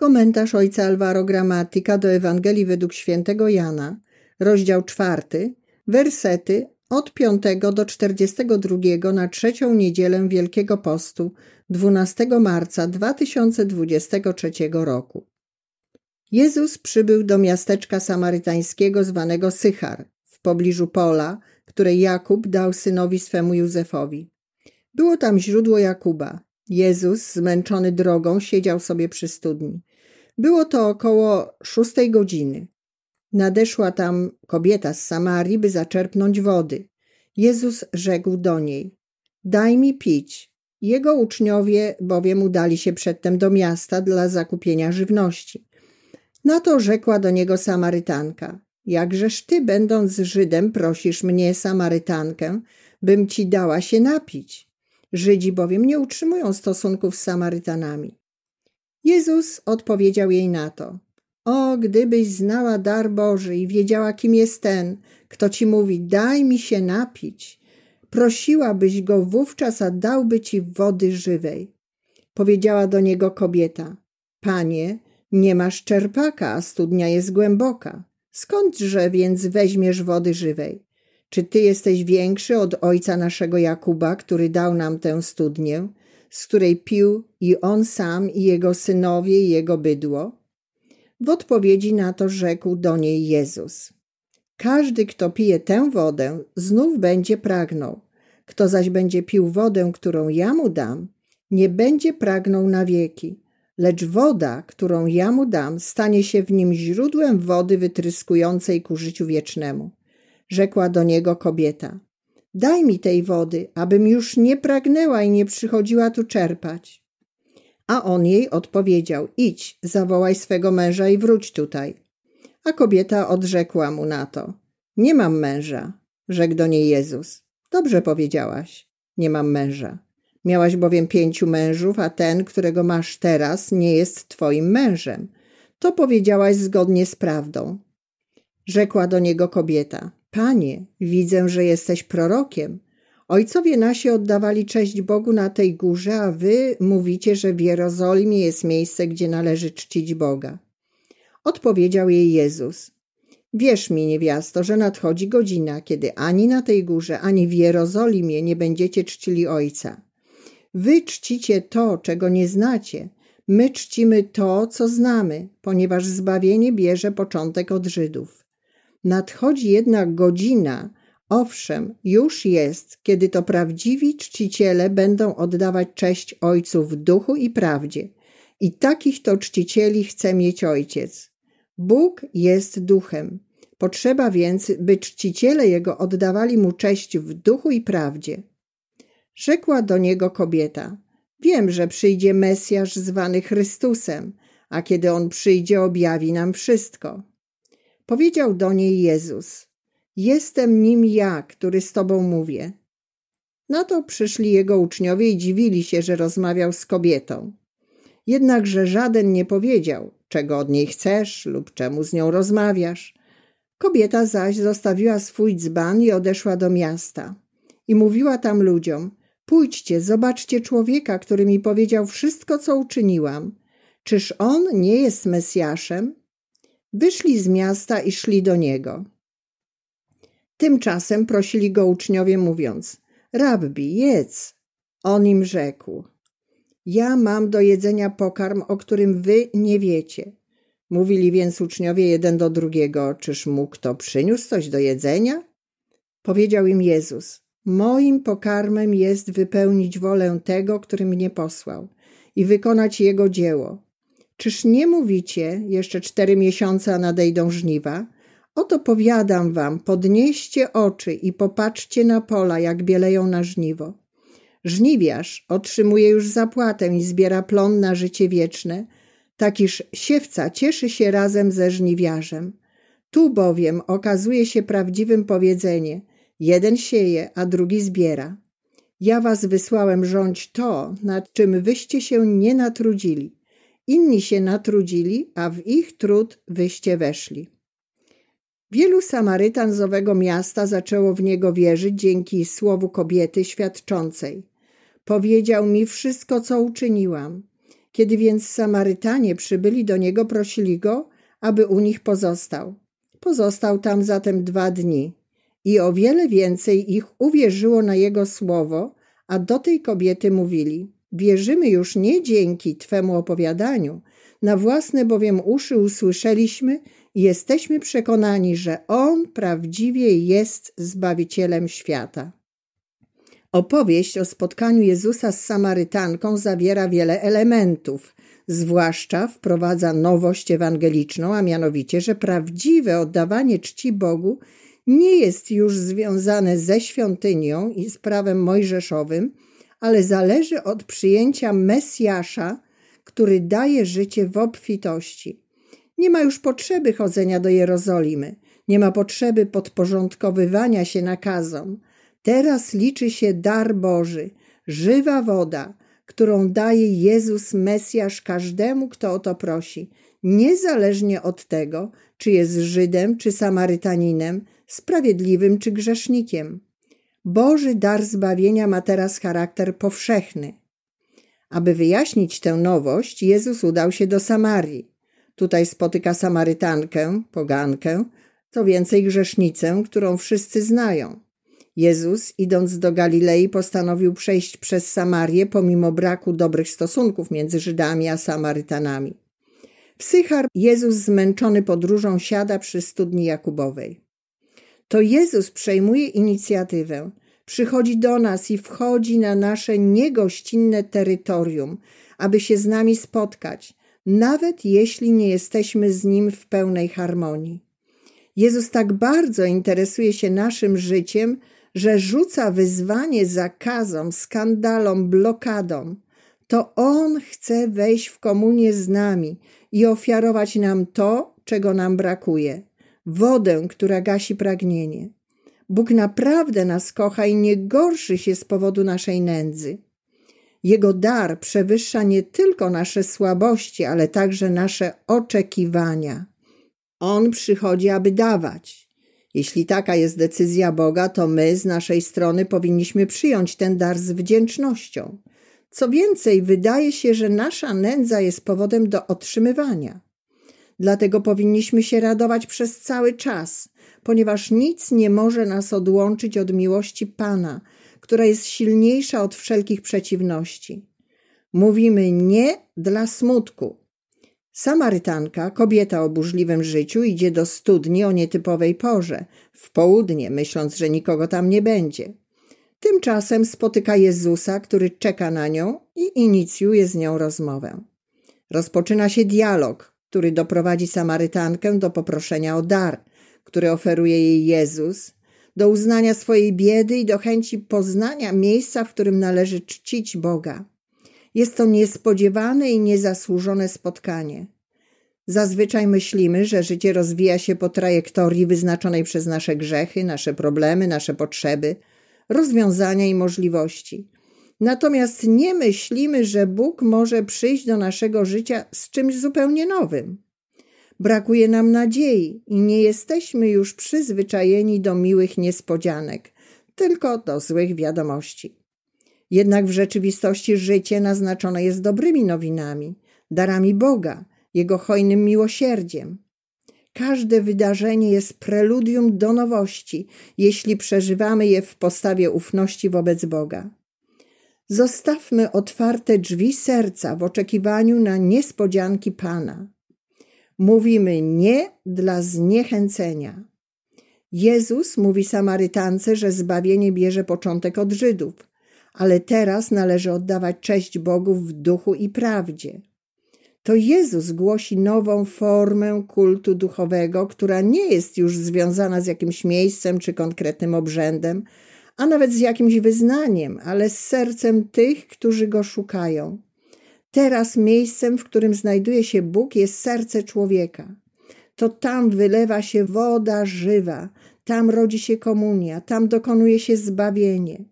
Komentarz ojca Alvaro Gramatyka do Ewangelii według świętego Jana, rozdział czwarty, wersety od 5 do 42 na trzecią niedzielę Wielkiego Postu 12 marca 2023 roku. Jezus przybył do miasteczka samarytańskiego zwanego Sychar, w pobliżu pola, które Jakub dał synowi swemu Józefowi. Było tam źródło Jakuba. Jezus, zmęczony drogą, siedział sobie przy studni. Było to około szóstej godziny. Nadeszła tam kobieta z Samarii, by zaczerpnąć wody. Jezus rzekł do niej: Daj mi pić. Jego uczniowie bowiem udali się przedtem do miasta dla zakupienia żywności. Na to rzekła do niego Samarytanka: Jakżeż ty, będąc Żydem, prosisz mnie, Samarytankę, bym ci dała się napić? Żydzi bowiem nie utrzymują stosunków z Samarytanami. Jezus odpowiedział jej na to: O, gdybyś znała dar Boży i wiedziała, kim jest ten, kto ci mówi: Daj mi się napić, prosiłabyś go wówczas, a dałby ci wody żywej. Powiedziała do niego kobieta: Panie, nie masz czerpaka, a studnia jest głęboka. Skądże więc weźmiesz wody żywej? Czy ty jesteś większy od ojca naszego Jakuba, który dał nam tę studnię, z której pił i on sam, i jego synowie, i jego bydło? W odpowiedzi na to rzekł do niej Jezus. Każdy, kto pije tę wodę, znów będzie pragnął. Kto zaś będzie pił wodę, którą ja mu dam, nie będzie pragnął na wieki, lecz woda, którą ja mu dam, stanie się w nim źródłem wody wytryskującej ku życiu wiecznemu. Rzekła do niego kobieta: Daj mi tej wody, abym już nie pragnęła i nie przychodziła tu czerpać. A on jej odpowiedział: Idź, zawołaj swego męża i wróć tutaj. A kobieta odrzekła mu na to: Nie mam męża. Rzekł do niej Jezus: Dobrze powiedziałaś, nie mam męża. Miałaś bowiem pięciu mężów, a ten, którego masz teraz, nie jest twoim mężem. To powiedziałaś zgodnie z prawdą. Rzekła do niego kobieta: Panie, widzę, że jesteś prorokiem. Ojcowie nasi oddawali cześć Bogu na tej górze, a wy mówicie, że w Jerozolimie jest miejsce, gdzie należy czcić Boga. Odpowiedział jej Jezus. Wierz mi, niewiasto, że nadchodzi godzina, kiedy ani na tej górze, ani w Jerozolimie nie będziecie czcili Ojca. Wy czcicie to, czego nie znacie. My czcimy to, co znamy, ponieważ zbawienie bierze początek od Żydów. Nadchodzi jednak godzina, owszem, już jest, kiedy to prawdziwi czciciele będą oddawać cześć Ojcu w duchu i prawdzie. I takich to czcicieli chce mieć Ojciec. Bóg jest duchem. Potrzeba więc, by czciciele Jego oddawali Mu cześć w duchu i prawdzie. Rzekła do niego kobieta: Wiem, że przyjdzie Mesjasz zwany Chrystusem, a kiedy on przyjdzie, objawi nam wszystko. Powiedział do niej Jezus: Jestem nim ja, który z tobą mówię. Na to przyszli jego uczniowie i dziwili się, że rozmawiał z kobietą. Jednakże żaden nie powiedział, czego od niej chcesz lub czemu z nią rozmawiasz. Kobieta zaś zostawiła swój dzban i odeszła do miasta. I mówiła tam ludziom: Pójdźcie, zobaczcie człowieka, który mi powiedział wszystko, co uczyniłam. Czyż on nie jest Mesjaszem? Wyszli z miasta i szli do niego. Tymczasem prosili go uczniowie, mówiąc: Rabbi, jedz. On im rzekł: Ja mam do jedzenia pokarm, o którym wy nie wiecie. Mówili więc uczniowie jeden do drugiego: Czyż mógł kto przyniósł coś do jedzenia? Powiedział im Jezus: Moim pokarmem jest wypełnić wolę tego, który mnie posłał i wykonać jego dzieło. Czyż nie mówicie, jeszcze cztery miesiące, a nadejdą żniwa? Oto powiadam wam, podnieście oczy i popatrzcie na pola, jak bieleją na żniwo. Żniwiarz otrzymuje już zapłatę i zbiera plon na życie wieczne, tak iż siewca cieszy się razem ze żniwiarzem. Tu bowiem okazuje się prawdziwym powiedzenie – Jeden sieje, a drugi zbiera. Ja was wysłałem rządź to, nad czym wyście się nie natrudzili. Inni się natrudzili, a w ich trud wyście weszli. Wielu Samarytan z owego miasta zaczęło w niego wierzyć dzięki słowu kobiety świadczącej. Powiedział mi wszystko, co uczyniłam. Kiedy więc Samarytanie przybyli do niego, prosili go, aby u nich pozostał. Pozostał tam zatem dwa dni i o wiele więcej ich uwierzyło na jego słowo, a do tej kobiety mówili: Wierzymy już nie dzięki Twemu opowiadaniu, na własne bowiem uszy usłyszeliśmy i jesteśmy przekonani, że On prawdziwie jest Zbawicielem świata. Opowieść o spotkaniu Jezusa z Samarytanką zawiera wiele elementów, zwłaszcza wprowadza nowość ewangeliczną, a mianowicie, że prawdziwe oddawanie czci Bogu nie jest już związane ze świątynią i z prawem mojżeszowym, ale zależy od przyjęcia Mesjasza, który daje życie w obfitości. Nie ma już potrzeby chodzenia do Jerozolimy, nie ma potrzeby podporządkowywania się nakazom. Teraz liczy się dar Boży, żywa woda, którą daje Jezus Mesjasz każdemu, kto o to prosi, niezależnie od tego, czy jest Żydem, czy Samarytaninem, sprawiedliwym czy grzesznikiem. Boży dar zbawienia ma teraz charakter powszechny. Aby wyjaśnić tę nowość, Jezus udał się do Samarii. Tutaj spotyka Samarytankę, pogankę, co więcej grzesznicę, którą wszyscy znają. Jezus, idąc do Galilei, postanowił przejść przez Samarię pomimo braku dobrych stosunków między Żydami a Samarytanami. W Sychar Jezus zmęczony podróżą siada przy studni Jakubowej. To Jezus przejmuje inicjatywę, przychodzi do nas i wchodzi na nasze niegościnne terytorium, aby się z nami spotkać, nawet jeśli nie jesteśmy z Nim w pełnej harmonii. Jezus tak bardzo interesuje się naszym życiem, że rzuca wyzwanie zakazom, skandalom, blokadom. To On chce wejść w komunię z nami i ofiarować nam to, czego nam brakuje wodę, która gasi pragnienie. Bóg naprawdę nas kocha i nie gorszy się z powodu naszej nędzy. Jego dar przewyższa nie tylko nasze słabości, ale także nasze oczekiwania. On przychodzi, aby dawać. Jeśli taka jest decyzja Boga, to my z naszej strony powinniśmy przyjąć ten dar z wdzięcznością. Co więcej, wydaje się, że nasza nędza jest powodem do otrzymywania. Dlatego powinniśmy się radować przez cały czas, ponieważ nic nie może nas odłączyć od miłości Pana, która jest silniejsza od wszelkich przeciwności. Mówimy nie dla smutku. Samarytanka, kobieta o burzliwym życiu, idzie do studni o nietypowej porze, w południe, myśląc, że nikogo tam nie będzie. Tymczasem spotyka Jezusa, który czeka na nią i inicjuje z nią rozmowę. Rozpoczyna się dialog, który doprowadzi Samarytankę do poproszenia o dar, który oferuje jej Jezus, do uznania swojej biedy i do chęci poznania miejsca, w którym należy czcić Boga. Jest to niespodziewane i niezasłużone spotkanie. Zazwyczaj myślimy, że życie rozwija się po trajektorii wyznaczonej przez nasze grzechy, nasze problemy, nasze potrzeby, rozwiązania i możliwości. Natomiast nie myślimy, że Bóg może przyjść do naszego życia z czymś zupełnie nowym. Brakuje nam nadziei i nie jesteśmy już przyzwyczajeni do miłych niespodzianek, tylko do złych wiadomości. Jednak w rzeczywistości życie naznaczone jest dobrymi nowinami, darami Boga, Jego hojnym miłosierdziem. Każde wydarzenie jest preludium do nowości, jeśli przeżywamy je w postawie ufności wobec Boga. Zostawmy otwarte drzwi serca w oczekiwaniu na niespodzianki Pana. Mówimy nie dla zniechęcenia. Jezus mówi Samarytance, że zbawienie bierze początek od Żydów, ale teraz należy oddawać cześć Bogu w duchu i prawdzie. To Jezus głosi nową formę kultu duchowego, która nie jest już związana z jakimś miejscem czy konkretnym obrzędem, a nawet z jakimś wyznaniem, ale z sercem tych, którzy go szukają. Teraz miejscem, w którym znajduje się Bóg, jest serce człowieka. To tam wylewa się woda żywa, tam rodzi się komunia, tam dokonuje się zbawienie.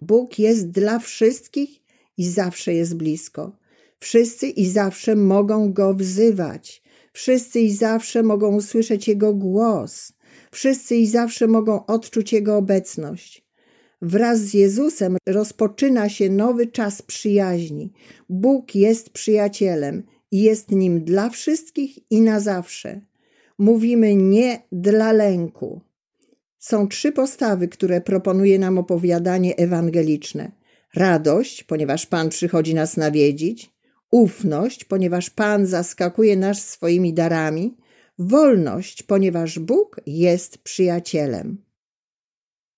Bóg jest dla wszystkich i zawsze jest blisko. Wszyscy i zawsze mogą go wzywać. Wszyscy i zawsze mogą usłyszeć jego głos. Wszyscy i zawsze mogą odczuć Jego obecność. Wraz z Jezusem rozpoczyna się nowy czas przyjaźni. Bóg jest przyjacielem i jest nim dla wszystkich i na zawsze. Mówimy nie dla lęku. Są trzy postawy, które proponuje nam opowiadanie ewangeliczne. Radość, ponieważ Pan przychodzi nas nawiedzić, ufność, ponieważ Pan zaskakuje nas swoimi darami, wolność, ponieważ Bóg jest przyjacielem.